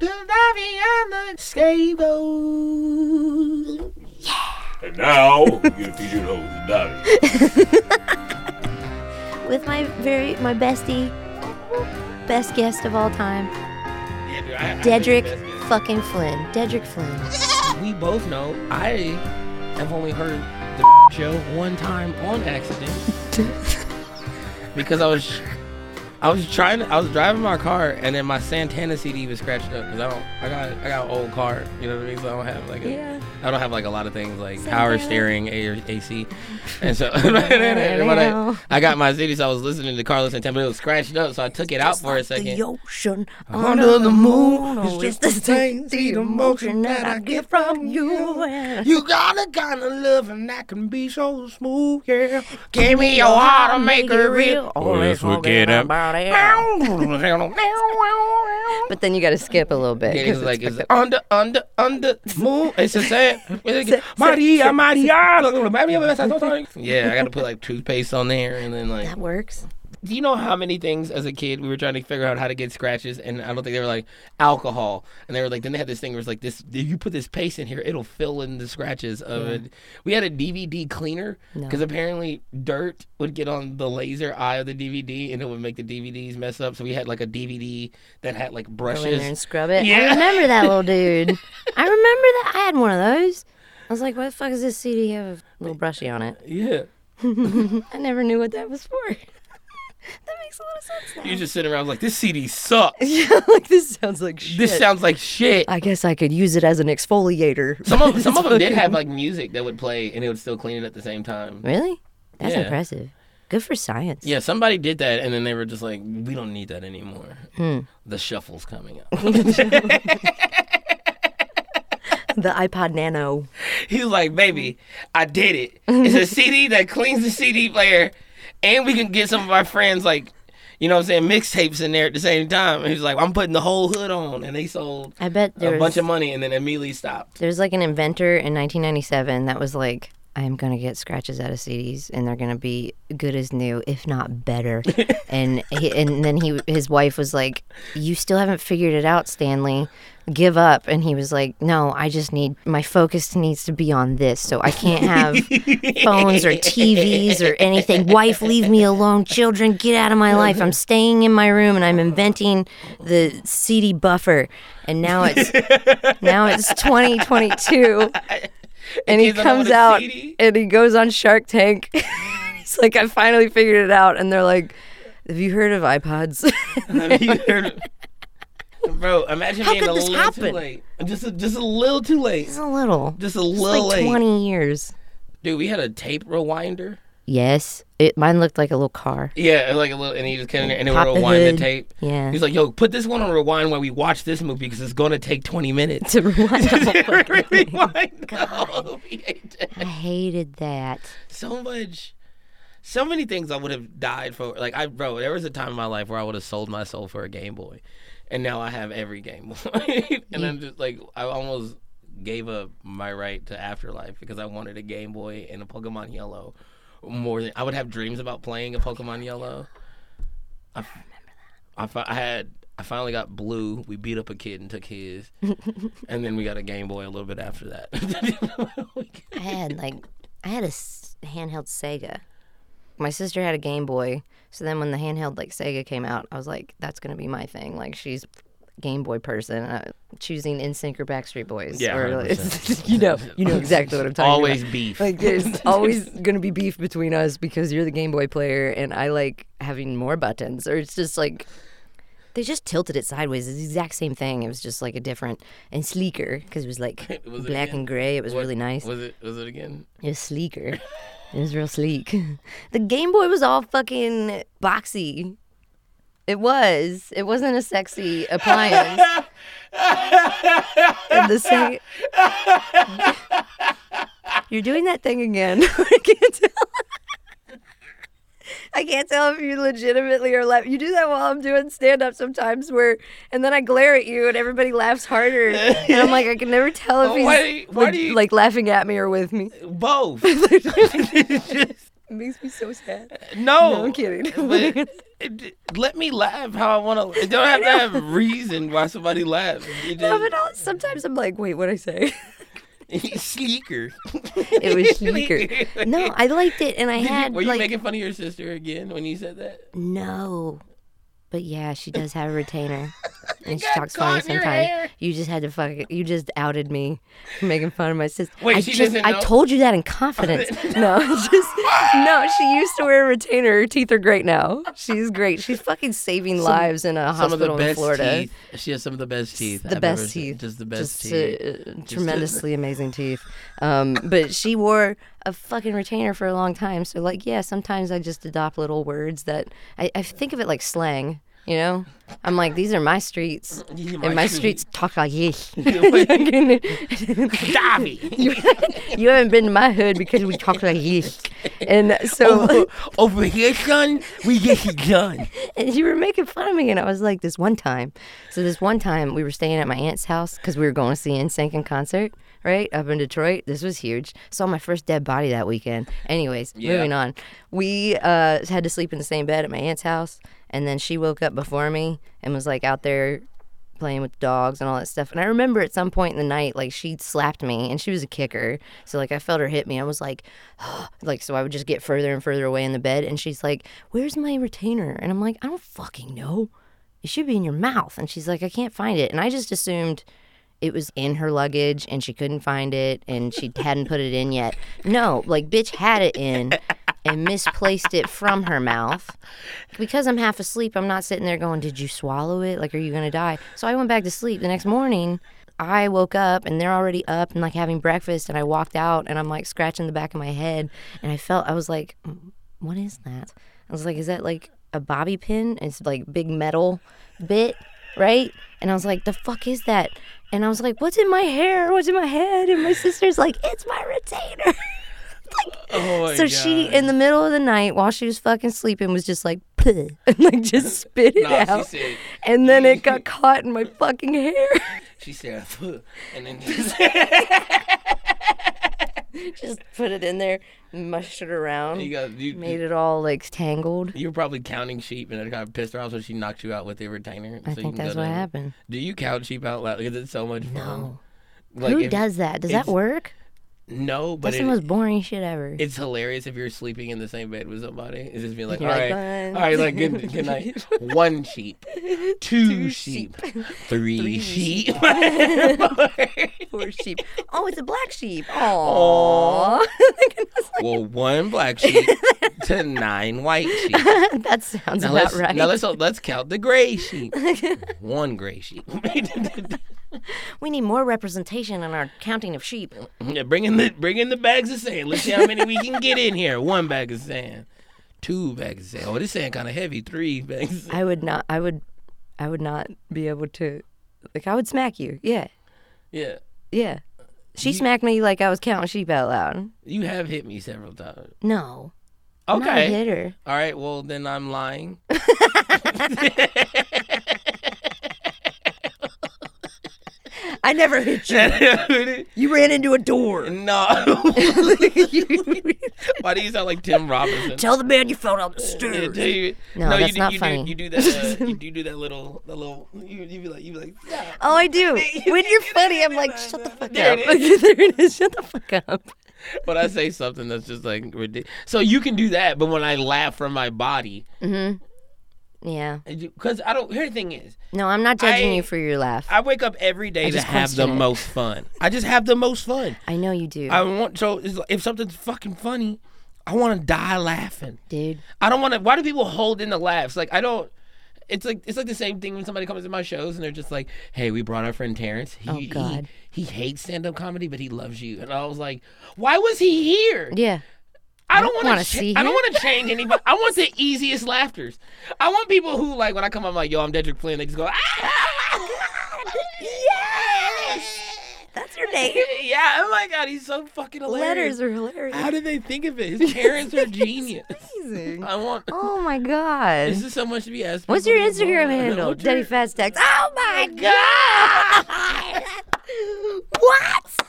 to Davy and the Scables. And now, your featured host, Davy. With my very my bestie, best guest of all time, Yeah, dude, I- I Dedrick think that's good. fucking Flynn. Dedrick Flynn. We both know I have only heard the show one time on accident because I was I was trying I was driving my car and then my Santana CD was scratched up because I don't I got I got an old car you know what I mean so I don't have like a, Yeah. I don't have like a lot of things like power Santana. steering A AC and so when I, I got my CD so I was listening to Carlos Santana but it was scratched up so I took it out for a second The ocean Under the moon, it's it's just the the same same emotion that I get from you. You got a kind of loving that can be so smooth, yeah. Give me your heart and make it real. Let's forget about it. But then you got to skip a little bit. Yeah, 'cause it's like it's it's under, under, under moon. It's the same. Maria, Maria. Yeah, I got to put like toothpaste on there, and then like that works. Do you know how many things as a kid we were trying to figure out how to get scratches and I don't think they were like alcohol and they were like then they had this thing where it's like this if you put this paste in here it'll fill in the scratches of it. We had a DVD cleaner No. because apparently dirt would get on the laser eye of the DVD and it would make the DVDs mess up. So we had like a DVD that had like Go in brushes. there and scrub it. Yeah. I remember that little dude. I remember that. I had one of those. I was like, "What the fuck does this CD have a little brushy on it?" Yeah. I never knew what that was for. That makes a lot of sense now. You just sit around like this CD sucks. yeah, like this sounds like shit. This sounds like shit. I guess I could use it as an exfoliator. Some of some of them did have like music that would play and it would still clean it at the same time. Really? That's Yeah. impressive. Good for science. Yeah, somebody did that, and then they were just like, "We don't need that anymore." Hmm. The shuffle's coming up. The iPod Nano. he was like, "Baby, I did it. It's a CD that cleans the CD player, and we can get some of our friends like, you know, what I'm saying mixtapes in there at the same time." And he was like, "I'm putting the whole hood on," and they sold I bet a bunch of money, and then immediately stopped. there's like an inventor in 1997 that was like, I'm gonna get scratches out of CDs, and they're gonna be good as new, if not better. and he, and then he his wife was like, "You still haven't figured it out, Stanley. Give up." And he was like, "No, I just need my focus needs to be on this, so I can't have phones or TVs or anything. Wife, leave me alone. Children, get out of my life. I'm staying in my room and I'm inventing the CD buffer. And now it's now it's 2022, and he kids don't know comes out CD and he goes on Shark Tank. He's like, I finally figured it out, and they're like, Have you heard of iPods? Have you heard of- Bro, imagine How being a little happen? too late. Just a, just a little too late. It's a little. Just a little like late. 20 years. Dude, we had a tape rewinder. Yes, it. Mine looked like a little car. Yeah, like a little, and he just in there and it Pop would the rewind the, hood. tape. Yeah. He's like, "Yo, put this one on rewind while we watch this movie because it's gonna take 20 minutes." to rewind the whole fucking thing. rewind the whole VHS. I hated that. So much, so many things I would have died for. Like I, bro, there was a time in my life where I would have sold my soul for a Game Boy, and now I have every Game Boy, and I'm just like, I almost gave up my right to Afterlife because I wanted a Game Boy and a Pokemon Yellow more than I would have dreams about playing a Pokemon Yellow. I, I, I had. I finally got blue. We beat up a kid and took his, and then we got a Game Boy a little bit after that. I had like I had a s- handheld Sega. My sister had a Game Boy, so then when the handheld like Sega came out, I was like, "That's gonna be my thing." Like she's Game Boy person, uh, choosing NSYNC or Backstreet Boys. Yeah, or, 100%. you know, you know exactly what I'm talking Always about. Always beef. Like there's always gonna be beef between us because you're the Game Boy player and I like having more buttons, or it's just like. They just tilted it sideways. It's the exact same thing. It was just like a different and sleeker because it was like Was it black again? and gray. It was What- really nice. Was it? Was it again? It was sleeker. it was real sleek. The Game Boy was all fucking boxy. It was. It wasn't a sexy appliance. and the second. You're doing that thing again. I can't tell. I can't tell if you legitimately are laughing. You do that while I'm doing stand up sometimes, where and then I glare at you and everybody laughs harder, and I'm like, I can never tell if he's why- why like, you- like laughing at me or with me. Both. It makes me so sad. Uh, no, No, I'm kidding. But it, let me laugh how I want to. It don't have to have reason why somebody laughs. It No, but I'll- sometimes I'm like, wait, what I say? he's sleeker. It was sleeker. No, I liked it, and I had were you like making fun of your sister again when you said that? no, but yeah, she does have a retainer, and she talks funny caught in your sometimes. You just had to fuck it. You just outed me for making fun of my sister. Wait, I she just, doesn't I told you that in confidence. no, just no. She used to wear a retainer. Her teeth are great now. She's great. She's fucking saving lives in a Some of the hospital in best Florida. teeth. She has some of the best teeth. the I've ever best seen. teeth. Just the best Just, teeth. uh, tremendously amazing teeth. Um, but she wore a fucking retainer for a long time. So like, yeah, sometimes I just adopt little words that I, I think of it like slang. You know, I'm like, these are my streets, and my streets. talk like this. You haven't been to my hood because we talk like this. And so over, over here, son, we get it done. and you were making fun of me, and I was like, this one time. So this one time, we were staying at my aunt's house because we were going to see NSYNC in concert, right up in Detroit. This was huge. Saw my first dead body that weekend. Anyways, Yeah. moving on. We uh, had to sleep in the same bed at my aunt's house, and then she woke up before me and was like out there playing with dogs and all that stuff. And I remember at some point in the night, like she slapped me and she was a kicker. So like I felt her hit me. I was like, like, so I would just get further and further away in the bed. And she's like, where's my retainer? And I'm like, I don't fucking know. It should be in your mouth. And she's like, I can't find it. And I just assumed it was in her luggage and she couldn't find it and she hadn't put it in yet. No, like bitch had it in and misplaced it from her mouth. Because I'm half asleep, I'm not sitting there going, Did you swallow it? Like, are you gonna die? So I went back to sleep. The next morning, I woke up and they're already up and like having breakfast. And I walked out and I'm like scratching the back of my head. And I felt, I was like, "Mm, What is that? I was like, Is that like a bobby pin? It's like big metal bit, right? And I was like, The fuck is that? And I was like, What's in my hair? What's in my head? And my sister's like, It's my retainer. like, Oh my So she, in the middle of the night, while she was fucking sleeping, was just like, and like just spit it Nah, out. said- and then it got caught in my fucking hair. She said, and then just, put it in there, mushed it around, you got you. made it all like tangled. You were probably counting sheep, and it kind of pissed her off, so she knocked you out with the retainer. I so think that's what down. happened. Do you count sheep out loud? Because it's so much fun. No. Like, Who if- does that? Does that work? No, but That's it, the most boring shit ever. it's hilarious if you're sleeping in the same bed with somebody. It's just being like, all right, "One, all right, like good, good night. One sheep, two, sheep, three, Three sheep. four sheep. Oh, it's a black sheep. Aww. well, one black sheep to nine white sheep. that sounds Now about right. now let's uh, let's count the gray sheep. One gray sheep. we need more representation in our counting of sheep. yeah, bring in the bring in the bags of sand. Let's see how many we can get in here. One bag of sand, two bags of sand. Oh, this sand kind of heavy. Three bags. Of sand. I would not. I would. I would not be able to. Like I would smack you. Yeah. Yeah, Yeah. She smacked me like I was counting sheep out loud. you have hit me several times. No. I'm Not a Okay. hitter. All right. Well, then I'm lying. I never hit you. You ran into a door. no. Why do you sound like Tim Robinson? Tell the man you fell down the Yeah, stairs. you- No, you that's do, not you funny. Do, you do that. Uh, you do do that little, the little. You, you be like, you be like. "Stop." Oh, I do. When you're funny, I'm like, shut the fuck There up. it is. there it is. Shut the fuck up. But I say something that's just like ridiculous. So you can do that, but when I laugh from my body, Yeah. because I don't. Here the thing is, No, I'm not judging I- you for your laugh. I wake up every day to have the it. most fun. I just have the most fun. I know you do, I want so if something's fucking funny, I want to die laughing. dude. I don't want to. Why do people hold in the laughs? Like I don't. It's like it's like the same thing when somebody comes to my shows and they're just like, "Hey, we brought our friend Terrence. He, Oh, God. He, he hates stand up comedy, but he loves you." And I was like, "Why was he here? Yeah. I don't want to. see I don't want to change anybody. I want the easiest laughters. I want people who like when I come, I'm like, "Yo, I'm Dedrick Flynn." They just go, "Ah!" Yes. That's your name. yeah. Oh my god, he's so fucking hilarious. Letters are hilarious. How did they think of it? His parents are genius. Amazing. I want. Oh my god. This is so much to be asked. What's your Instagram handle? What's your- Daddy Fat Stacks. Oh my god! what?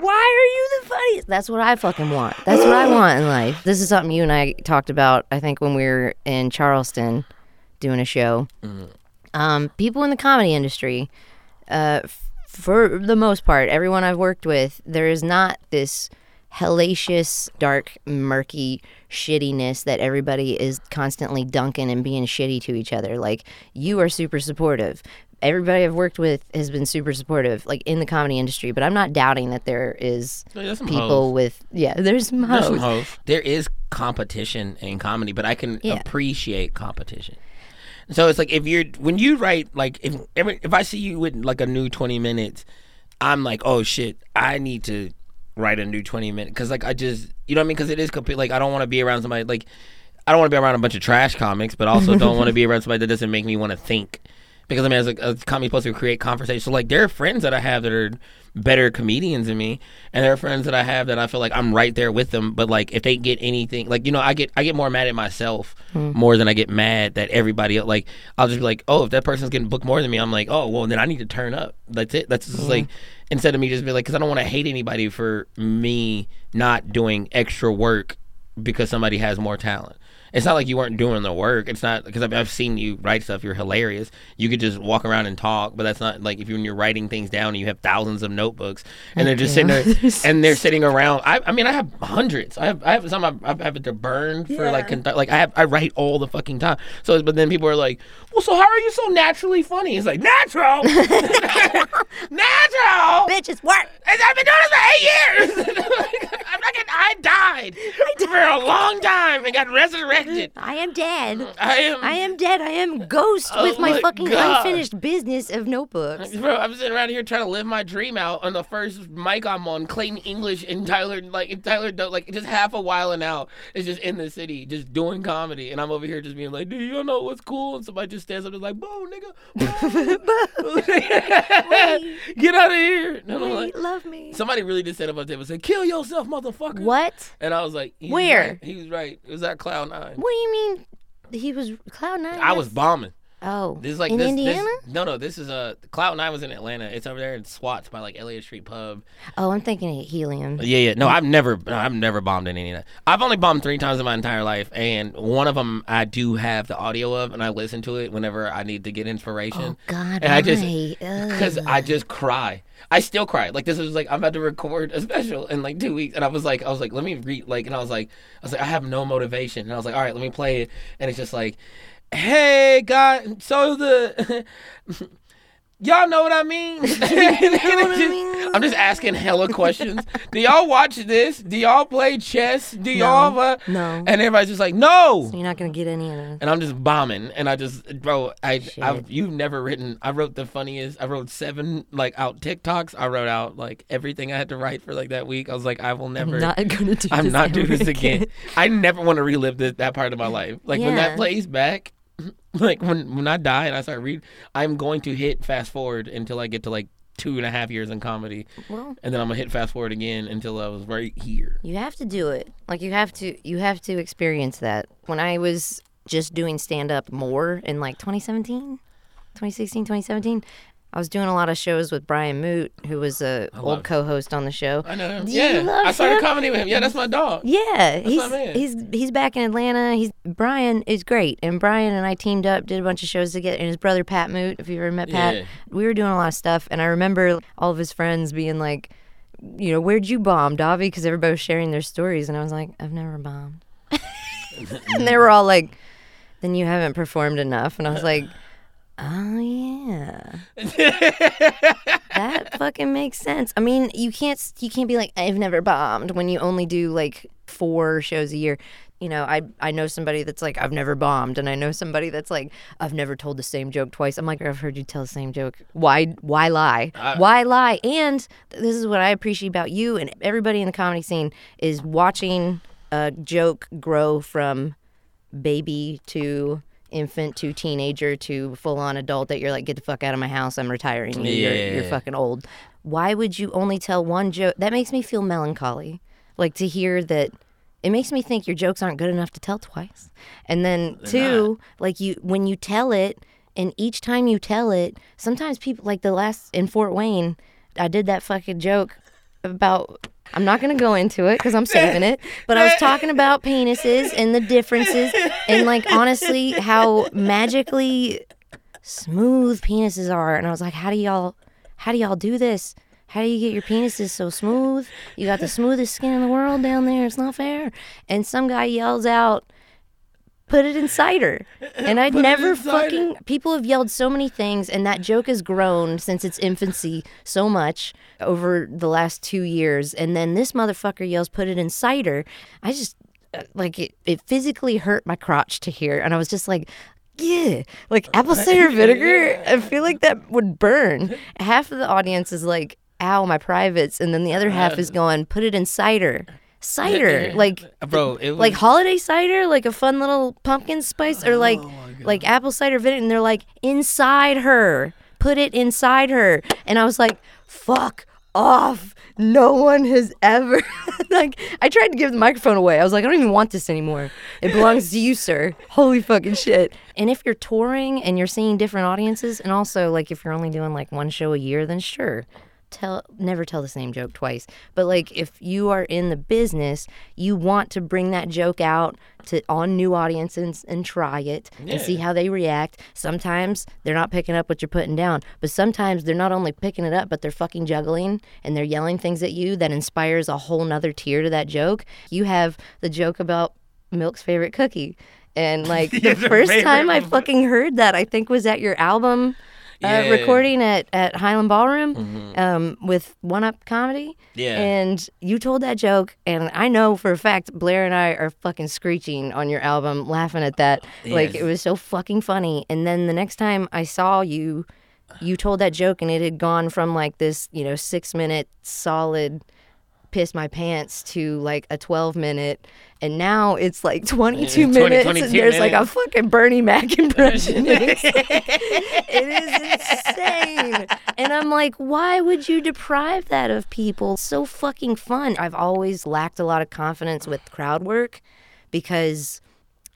Why are you the funniest? That's what I fucking want. That's what I want in life. This is something you and I talked about, I think, when we were in Charleston doing a show. Um, people in the comedy industry, uh, f- for the most part, everyone I've worked with, there is not this hellacious, dark, murky shittiness that everybody is constantly dunking and being shitty to each other. Like, you are super supportive. Everybody I've worked with has been super supportive, like in the comedy industry. But I'm not doubting that there is there's people with yeah. There's some There's some hoes. hoes. There is competition in comedy, but I can Yeah. appreciate competition. So it's like if you're when you write like if every, if I see you with like a new twenty minutes, I'm like oh shit I need to write a new twenty minutes because like I just you know what I mean because it is complete like I don't want to be around somebody like I don't want to be around a bunch of trash comics, but also don't want to be around somebody that doesn't make me want to think. Because I mean, as a, a comic supposed to create conversation, so like there are friends that I have that are better comedians than me, and there are friends that I have that I feel like I'm right there with them. But like if they get anything, like you know, I get I get more mad at myself hmm. more than I get mad that everybody else. Like I'll just be like, oh, if that person's getting booked more than me, I'm like, oh, well, then I need to turn up. That's it. That's just like instead of me just be like, because I don't want to hate anybody for me not doing extra work because somebody has more talent. It's not like you weren't doing the work. It's not because I've, I've seen you write stuff. You're hilarious. You could just walk around and talk, but that's not like if you're when you're writing things down and you have thousands of notebooks and they're just sitting there and they're sitting around. I, I mean, I have hundreds. I have I have some I, I have it to burn for like condu- like I have I write all the fucking time. So but then people are like, well, so how are you so naturally funny? It's like natural, natural. Bitch, it's work. I've been doing this for eight years. I'm not getting, I died for a long time and got resurrected. I am dead. I am. I am dead. I am ghost Oh with my, my fucking God. unfinished business of notebooks. Bro, I'm sitting around here trying to live my dream out on the first mic I'm on, Clayton English and Tyler, like and Tyler, Do- like just half a while and out is just in the city, just doing comedy, and I'm over here just being like, "Do you know what's cool?" And somebody just stands up and is like, "Boo, nigga, boo. get out of here!" And I'm like, love me. somebody really just said up on the table, and said, "Kill yourself, motherfucker." What? And I was like, he was Where? right. He was right. It was at Cloud Nine. What do you mean? He was Cloud Nine. I was bombing. Oh, This is like in this, Indiana. This, no, no. This is uh, Cloud Nine was in Atlanta. It's over there in Swats by like Elliott Street Pub. Oh, I'm thinking of Helium. Yeah, yeah. No, I've never, no, I've never bombed in any of that. I've only bombed three times in my entire life, and one of them I do have the audio of, and I listen to it whenever I need to get inspiration. Oh God, and I just because I just cry. I still cry. Like this was like I'm about to record a special in like two weeks, and I was like, I was like, let me read. Like, and I was like, I was like, I have no motivation, and I was like, all right, let me play it, and it's just like, hey, God, so the. Y'all know what I mean? And it's just- I'm just asking hella questions. Do y'all watch this? Do y'all play chess? Do y'all? Uh, no. And everybody's just like, no. You're not gonna get any of that. And I'm just bombing, and I just, bro, I, Shit. I've, you've never written. I wrote the funniest. I wrote seven like out TikToks. I wrote out like everything I had to write for like that week. I was like, I will never. I'm not gonna do. I'm this not doing this again. I never want to relive this, that part of my life. Like when that plays back, like when when I die and I start reading, I'm going to hit fast forward until I get to like two and a half years in comedy, Well, and then I'm gonna hit fast forward again until I was right here. you have to do it. Like you have to. You have to experience that. When I was just doing stand up more in like 2017, 2016, 2017. I was doing a lot of shows with Brian Moot, who was a old co-host on the show. I know. him. Do Yeah, I started him? comedy with him. Yeah, that's my dog. Yeah, he's my man. he's he's back in Atlanta. He's Brian is great, and Brian and I teamed up, did a bunch of shows together. And his brother Pat Moot, if you ever met Pat, Yeah. we were doing a lot of stuff. And I remember all of his friends being like, you know, where'd you bomb, Davi? Because everybody was sharing their stories, and I was like, I've never bombed. and they were all like, then you haven't performed enough, and I was like. Oh yeah, that fucking makes sense. I mean, you can't you can't be like I've never bombed when you only do like four shows a year. You know, I I know somebody that's like I've never bombed, and I know somebody that's like I've never told the same joke twice. I'm like I've heard you tell the same joke. Why why lie? why lie? And this is what I appreciate about you and everybody in the comedy scene is watching a joke grow from baby to infant to teenager to full on adult that you're like, get the fuck out of my house. I'm retiring you. You're, you're fucking old. Why would you only tell one joke? That makes me feel melancholy. Like to hear that it makes me think your jokes aren't good enough to tell twice. And then two, like you when you tell it and each time you tell it, sometimes people like the last in Fort Wayne, I did that fucking joke about. I'm not gonna go into it because I'm saving it. But I was talking about penises and the differences, and like honestly, how magically smooth penises are. And I was like, how do y'all, how do y'all do this? How do you get your penises so smooth? You got the smoothest skin in the world down there. It's not fair. And some guy yells out, put it in cider. And I'd Put never in cider. fucking. People have yelled so many things, and that joke has grown since its infancy so much over the last two years. And then this motherfucker yells, put it in cider. I just. uh, Like it, it physically hurt my crotch to hear, and I was just like, yeah, like apple cider vinegar. I feel like that would burn. Half of the audience is like, ow, my privates, and then the other half is going, put it in cider. Cider, like uh, bro, it was like holiday cider, like a fun little pumpkin spice, or oh like Oh like apple cider vinegar, and they're like inside her, put it inside her, and I was like, fuck off. No one has ever like. I tried to give the microphone away. I was like, I don't even want this anymore. It belongs to you, sir. Holy fucking shit. And if you're touring and you're seeing different audiences, and also like if you're only doing like one show a year, then sure tell never tell the same joke twice. But like if you are in the business you want to bring that joke out to on new audiences and try it and see how they react. Sometimes they're not picking up what you're putting down but sometimes they're not only picking it up but they're fucking juggling and they're yelling things at you that inspires a whole nother tier to that joke. You have the joke about milk's favorite cookie. And like Yeah, the first time i fucking heard that i think was at your album uh, recording at, at Highland Ballroom um, with One Up Comedy. Yeah. And you told that joke, and I know for a fact Blair and I are fucking screeching on your album, laughing at that. Like, it was so fucking funny. And then the next time I saw you, you told that joke, and it had gone from like this, you know, six minute solid piss my pants to like a 12 minute and now it's like 22 Yeah, 20, minutes 22 and there's like a fucking Bernie Mac impression. In it. it is insane. And I'm like why would you deprive that of people? It's so fucking fun. I've always lacked a lot of confidence with crowd work because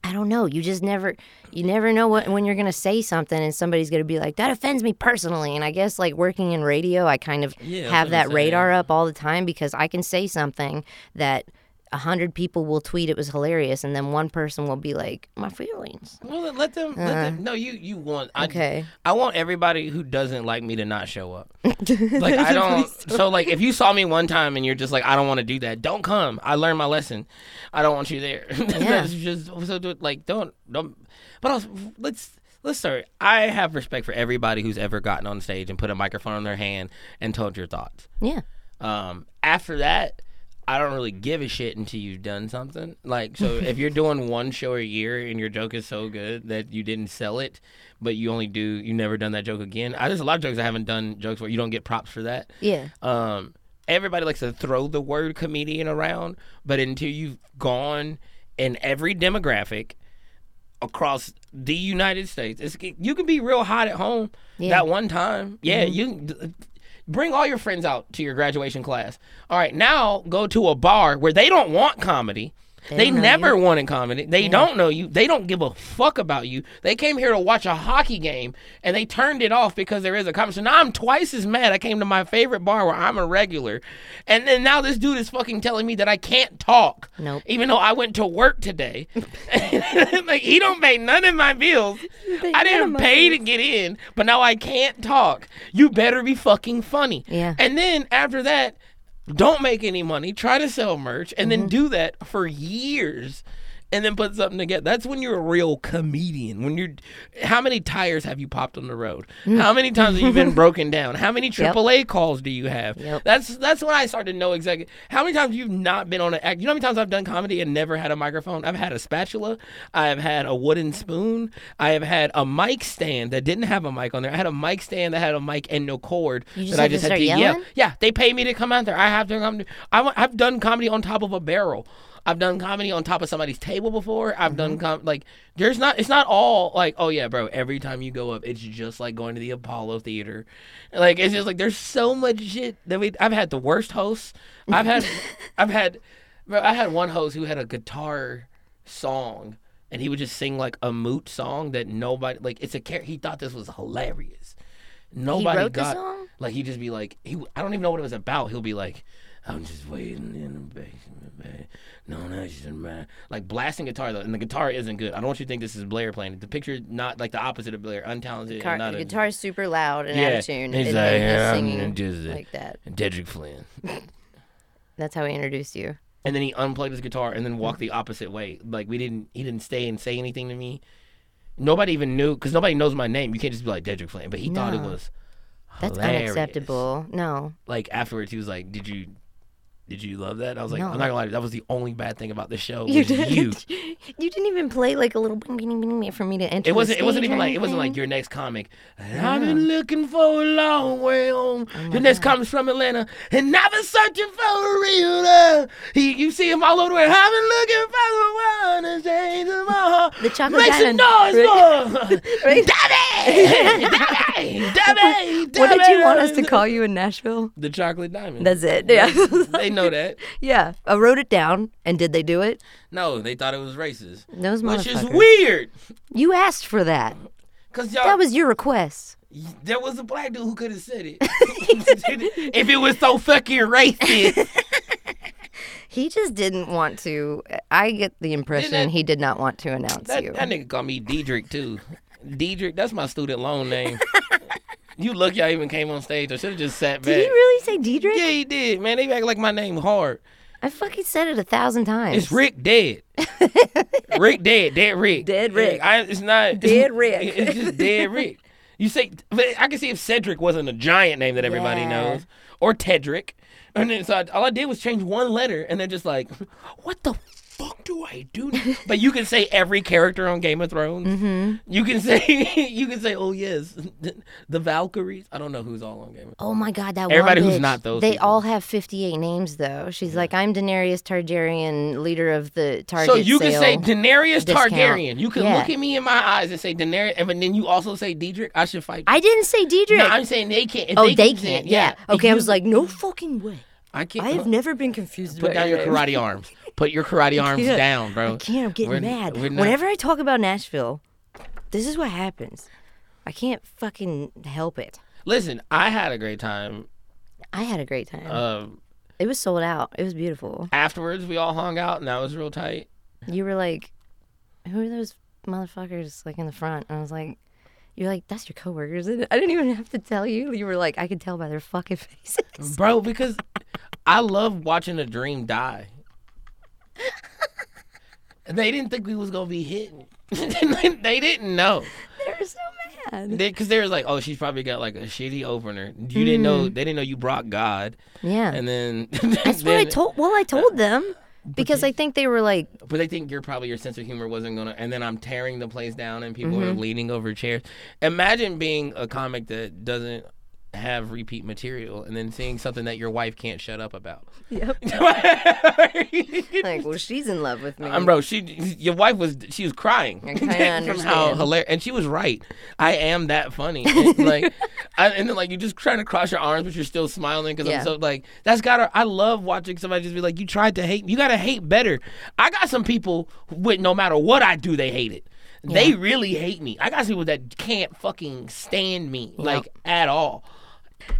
I don't know. You just never, you never know what when you're gonna say something and somebody's gonna be like, "That offends me personally." And I guess like working in radio, I kind of Yeah, have that radar up all the time because I can say something that a hundred people will tweet it was hilarious, and then one person will be like, "My feelings." Well, let them. Let them no, you you want. I. Okay. I want everybody who doesn't like me to not show up. like I don't. So like, if you saw me one time and you're just like, I don't want to do that. Don't come. I learned my lesson. I don't want you there. That's just so do- like don't don't. But also, let's. Let's start. I have respect for everybody who's ever gotten on stage and put a microphone in their hand and told your thoughts. Yeah. Um, after that, I don't really give a shit until you've done something. Like, so if you're doing one show a year and your joke is so good that you didn't sell it, but you only do, you never done that joke again. I, there's a lot of jokes I haven't done jokes where you don't get props for that. Yeah. Um, everybody likes to throw the word comedian around, but until you've gone in every demographic across the United States, it's, you can be real hot at home Yeah. that one time. Yeah, you bring all your friends out to your graduation class. All right, now go to a bar where they don't want comedy. They, know never wanted comedy. They don't know you. They don't give a fuck about you. They came here to watch a hockey game and they turned it off because there is a comedy. So now I'm twice as mad. I came to my favorite bar where I'm a regular, and then now this dude is fucking telling me that I can't talk. Nope. Even though I went to work today, like he don't pay none of my bills. I didn't pay to get in, but now I can't talk. You better be fucking funny. Yeah. And then after that, don't make any money. Try to sell merch, and Mm-hmm. then do that for years, and then put something together. That's when you're a real comedian. When you're, how many tires have you popped on the road? How many times have you been broken down? How many AAA calls do you have? Yep. That's that's when I started to know exactly how many times you've not been on an act. You know how many times I've done comedy and never had a microphone? I've had a spatula. I have had a wooden spoon. I have had a mic stand that didn't have a mic on there. I had a mic stand that had a mic and no cord. That I just had to yell. yelling? Yeah, they pay me to come out there. I have to come. I, I've done comedy on top of a barrel. I've done comedy on top of somebody's table before. I've done Mm-hmm. com- like there's not. It's not all like oh yeah, bro. Every time you go up, it's just like going to the Apollo Theater. Like it's just like there's so much shit that we. I've had the worst hosts. I've had. I've had. Bro, I had one host who had a guitar song. And he would just sing like a moot song that nobody like. It's a he thought this was hilarious. Nobody got song? like he'd just be like he I don't even know what it was about. He'll be like, I'm just waiting in the basement, man. No, that's man. Like blasting guitar though, and the guitar isn't good. I don't want you to think this is Blair playing it. The picture not like the opposite of Blair, untalented. Car- not the a, guitar is super loud and Yeah, out of tune, he's and like, "Yeah, I'm he's singing just a- like that. And Dedrick Flynn. That's how he introduced you. and then he unplugged his guitar and then walked the opposite way. Like we didn't, he didn't stay and say anything to me. Nobody even knew because nobody knows my name. You can't just be like Dedrick Flynn, but he thought it No. was. That's hilarious. unacceptable. No, Like afterwards, he was like, "Did you, did you love that?" I was like, No. "I'm not gonna lie, that was the only bad thing about the show." you did. you. You didn't even play like a little bing, bing, bing, bing for me to enter. It wasn't. It wasn't even like. It wasn't like your next comic. And I've been looking for a long way home. Oh your next comic's from Atlanta, and I've been searching for a real love. He, you see him all over the way. I've been looking for the one to change my heart. The chocolate Make some diamond. noise for Right. Debbie, Debbie, Debbie. What did you want us to call you in Nashville? The chocolate diamond. That's it. Yeah. they know that. yeah. I wrote it down, and did they do it? No, they thought it was racist, Those which is motherfuckers. weird. You asked for that. Cause y'all, That was your request. There was a black dude who could have said it. if it was so fucking racist. He just didn't want to. I get the impression that- he did not want to announce That, you. that nigga called me Diedrich too. Diedrich, that's my student loan name. You lucky I even came on stage. I should have just sat back. Did he really say Diedrich? Yeah, he did. Man, they act like my name hard. I fucking said it a thousand times. It's Rick dead. Rick dead. Dead Rick. Dead Rick. I, it's not. Dead Rick. It's just dead Rick. You say, but I can see if Cedric wasn't a giant name that everybody Yeah. knows, or Tedric, and then so I, all I did was change one letter, and they're just like, what the fuck do I do? now?" but you can say every character on Game of Thrones. Mm-hmm. You can say, you can say, oh yes, the Valkyries. I don't know who's all on Game of. Thrones. Oh my god, that Everybody one who's bitch. not those They people. all have fifty-eight names though. She's like, I'm Daenerys Targaryen, leader of the Target. So you can say Daenerys discount. Targaryen. You can Yeah. look at me in my eyes and say Daenerys, and then you also say Diedrich. I should fight. I didn't say Diedrich. No, I'm saying they can't. oh, they, say can't. Yeah. If Okay, I was like, no fucking way. I can't. I have never been confused. Put down your name. karate arms. Put your karate arms down, bro. I can't. I'm getting We're- mad. we're not- Whenever I talk about Nashville, this is what happens. I can't fucking help it. Listen, I had a great time. I had a great time. Um, it was sold out. It was beautiful. afterwards, we all hung out, and that was real tight. You were like, "Who are those motherfuckers like in the front?" And I was like, "You're like, that's your coworkers." And I didn't even have to tell you. You were like, "I could tell by their fucking faces." Bro, because I love watching a dream die. they didn't think we was gonna be hitting. they didn't know. they were so mad. Because they, was like, oh, she's probably got like a shitty opener. You didn't know. Mm. They didn't know you brought God. Yeah, And then that's what I told. Well, I told them because I think they were like, But they think you're probably your sense of humor wasn't gonna. And then I'm tearing the place down, and people Mm-hmm. are leaning over chairs. Imagine being a comic that doesn't have repeat material, and then seeing something that your wife can't shut up about. "Yep." like, well, she's in love with me. Um, bro, she, your wife was, she was crying I kinda from how hilarious, and she was right. I am that funny, and, like, I, and then like you're just trying to cross your arms, but you're still smiling because Yeah. I'm so like that's gotta. I love watching somebody just be like, you tried to hate, you gotta hate better. I got some people with no matter what I do, they hate it. They really hate me. I got some people that can't fucking stand me like at all.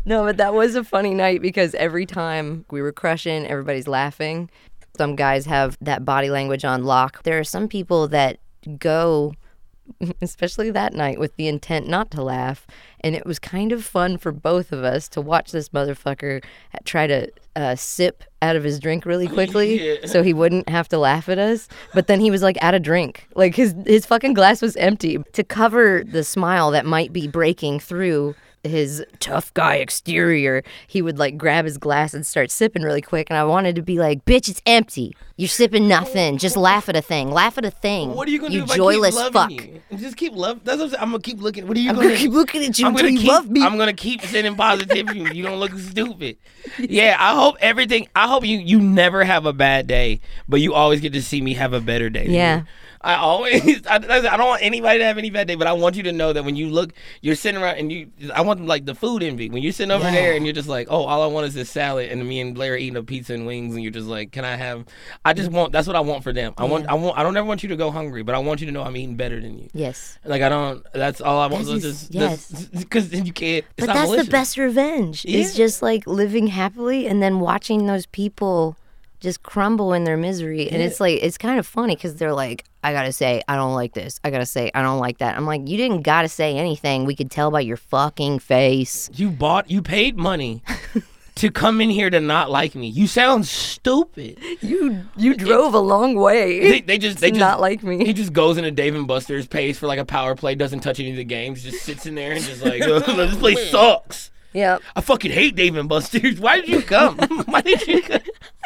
No, but that was a funny night because every time we were crushing, everybody's laughing. Some guys have that body language on lock. There are some people that go, especially that night, with the intent not to laugh. And it was kind of fun for both of us to watch this motherfucker try to uh, sip out of his drink really quickly Yeah. so he wouldn't have to laugh at us. But then he was like out of drink. Like his, his fucking glass was empty. To cover the smile that might be breaking through his tough guy exterior, he would like grab his glass and start sipping really quick. And I wanted to be like, bitch, it's empty. You're sipping nothing. Just laugh at a thing. Laugh at a thing. What are you gonna you do if joyless I keep fuck. loving you? Just keep love. That's what I'm, saying. I'm gonna keep looking. What are you I'm gonna, gonna keep looking at you I'm until gonna you keep, love me. I'm gonna keep sending positivity. you don't look stupid. Yeah, I hope everything. I hope you you never have a bad day, but you always get to see me have a better day. Yeah. I always, I, I don't want anybody to have any bad day, but I want you to know that when you look, you're sitting around and you, I want like the food envy. When you're sitting over Yeah. there and you're just like, oh, all I want is this salad, and me and Blair are eating a pizza and wings, and you're just like, can I have? I just want. That's what I want for them. I want. I want. I don't ever want you to go hungry, but I want you to know I'm eating better than you. Yes. Like I don't. That's all I want. That is- just yes. because then you can't. It's But not that's malicious. the best revenge. Is Yeah. just like living happily and then watching those people just crumble in their misery. And it's like it's kind of funny because they're like, I gotta say, I don't like this. I gotta say, I don't like that. I'm like, you didn't gotta say anything. We could tell by your fucking face. You bought. You paid money. To come in here to not like me, you sound stupid. You you drove a long way. They, they just they to just not like me. He just goes into Dave and Buster's, pays for like a power play, doesn't touch any of the games, just sits in there and just like this place sucks. Yep. I fucking hate Dave and Buster's. Why did you come? Why did you come?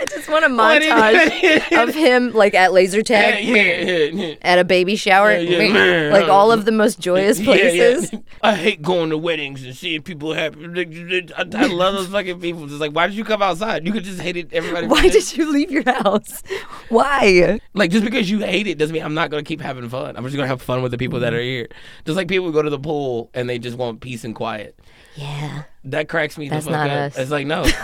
I just want a montage of him like at laser tag. At a baby shower, like all of the most joyous places. I hate going to weddings and seeing people happy. I, I love those fucking people. Just like, why did you come outside? You could just hate it. Everybody. Why did you leave your house? Why? Like just because you hate it doesn't mean I'm not gonna keep having fun. I'm just gonna have fun with the people that mm-hmm. are here. Just like people who go to the pool and they just want peace and quiet. Yeah. That cracks me That's not up. us. It's like no,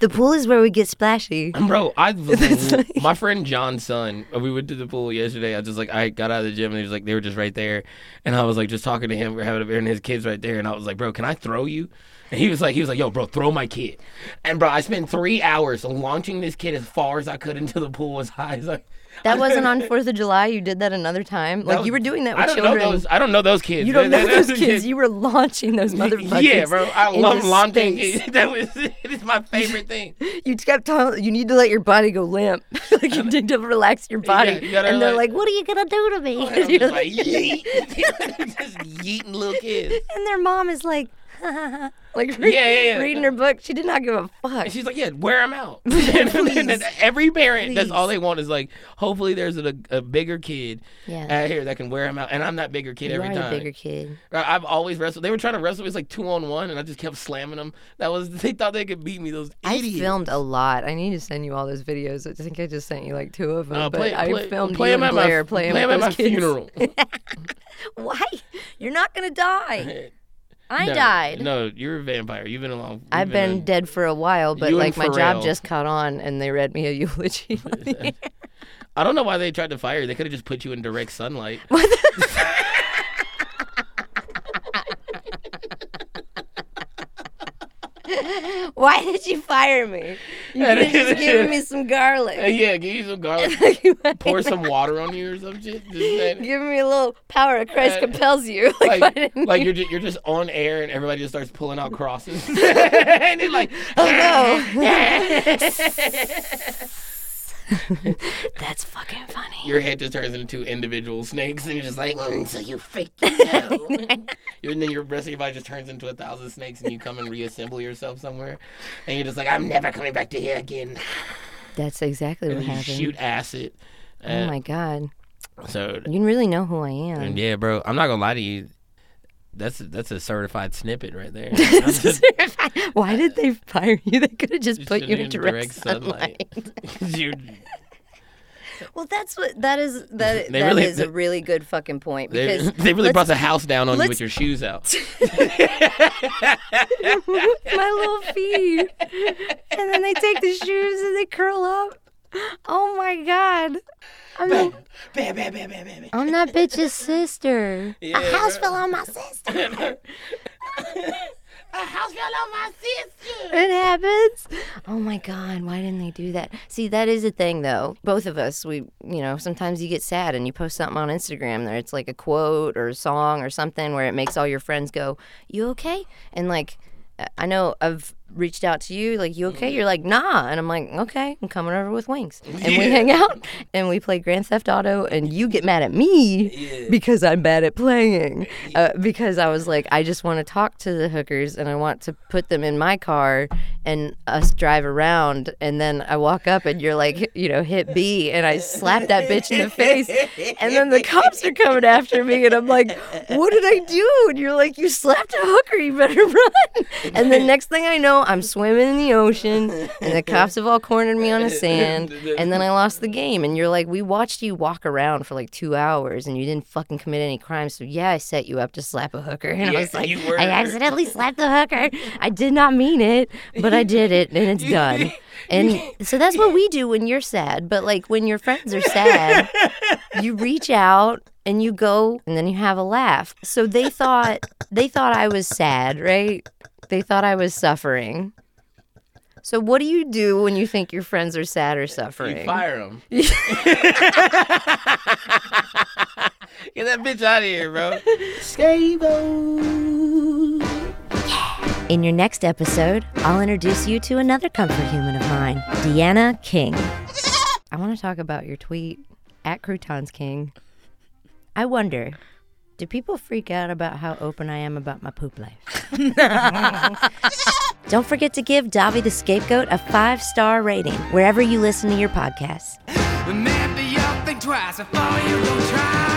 the pool is where we get splashy. bro. I was like, my friend John's son. uh, We went to the pool yesterday. I just like I got out of the gym and he was like they were just right there, and I was like just talking to him. We are having a beer and his kids right there, and I was like, bro, can I throw you? And he was like, he was like, yo, bro, throw my kid. And bro, I spent three hours launching this kid as far as I could into the pool, as high as I. That wasn't on Fourth of July. You did that another time. Like was- you were doing that I with don't children. know those. I don't know those kids. You don't know those kids. You were launching those motherfuckers. Yeah, bro. I love launching. That was it is my favorite thing. You kept telling you need to let your body go limp. like you need to relax your body. Yeah, you and they're like- like, "What are you gonna do to me?" I'm And you're just like- like yeet, just yeeting little kids. and their mom is like, like re- Yeah, yeah, yeah. reading her book. She did not give a fuck. And she's like, yeah, wear them out. and then every parent, that's all they want is like, hopefully there's a, a bigger kid Yeah. out here that can wear them out. And I'm that bigger kid you every are time. bigger kid. I've always wrestled. They were trying to wrestle. It was like two on one, and I just kept slamming them. That was they thought they could beat me. Those idiots. I filmed a lot. I need to send you all those videos. I think I just sent you like two of them. Uh, but play, I filmed play you them and Blair my, playing play with them at my kids. funeral. Why? You're not gonna die. I No, died. No, you're a vampire. You've been along. I've been a- dead for a while, but You like my job just caught on, and they read me a eulogy. on the air. I don't know why they tried to fire you. They could have just put you in direct sunlight. Why did you fire me? You could have just given me some Uh, garlic. yeah, give you some garlic. Pour some water on you or some shit. Give me a little power of Christ Uh, compels you. Like, like, like you- you're just, you're just on air and everybody just starts pulling out crosses and you're like Oh no. That's fucking funny. your head just turns into individual snakes and you're just like mm, so you fake know. and then your rest of your body just turns into a thousand snakes and you come and reassemble yourself somewhere and you're just like I'm never coming back to here again That's exactly what and you happened. shoot acid Oh my god. so You really know who I am. yeah bro I'm not gonna lie to you that's that's a certified snippet right there just- Why did they fire you? They could have just You put you in direct, direct sunlight. sunlight. well, that's what that is. That They that really- is a really good fucking point because they really brought the house down on you with your shoes out. my little feet, and then they take the shoes and they curl up. Oh my god. I'm, the, Bam, bam, bam, bam, bam. I'm that bitch's sister. Yeah, a house fell on my sister. A house fell on my sister. It happens. Oh my god, why didn't they do that? See, that is a thing though. Both of us, we, you know, sometimes you get sad and you post something on Instagram there it's like a quote or a song or something where it makes all your friends go, "You okay?" And like I know I've reached out to you like, "You okay?" You're like, "Nah." And I'm like, "Okay, I'm coming over with wings." And we hang out and we play Grand Theft Auto and you get mad at me because I'm bad at playing. Uh, because I was like, I just want to talk to the hookers and I want to put them in my car and us drive around, and then I walk up and you're like, you know, hit B, and I slap that bitch in the face, and then the cops are coming after me, and I'm like, what did I do? And you're like, you slapped a hooker, you better run. And the next thing I know, I'm swimming in the ocean, and the cops have all cornered me on the sand, and then I lost the game. And you're like, we watched you walk around for like two hours, and you didn't fucking commit any crimes. So yeah, I set you up to slap a hooker, and I was like, I accidentally slapped the hooker. I did not mean it, but I did it, and it's done. And so that's what we do when you're sad. But like when your friends are sad, you reach out and you go and then you have a laugh. So they thought they thought I was sad, right? They thought I was suffering. So what do you do when you think your friends are sad or suffering? You fire them. Get that bitch out of here, bro. In your next episode, I'll introduce you to another comfort human of mine, Deanna King. I want to talk about your tweet at Croutons King. I wonder, do people freak out about how open I am about my poop life? Don't forget to give Davi the Scapegoat a five star rating wherever you listen to your podcasts.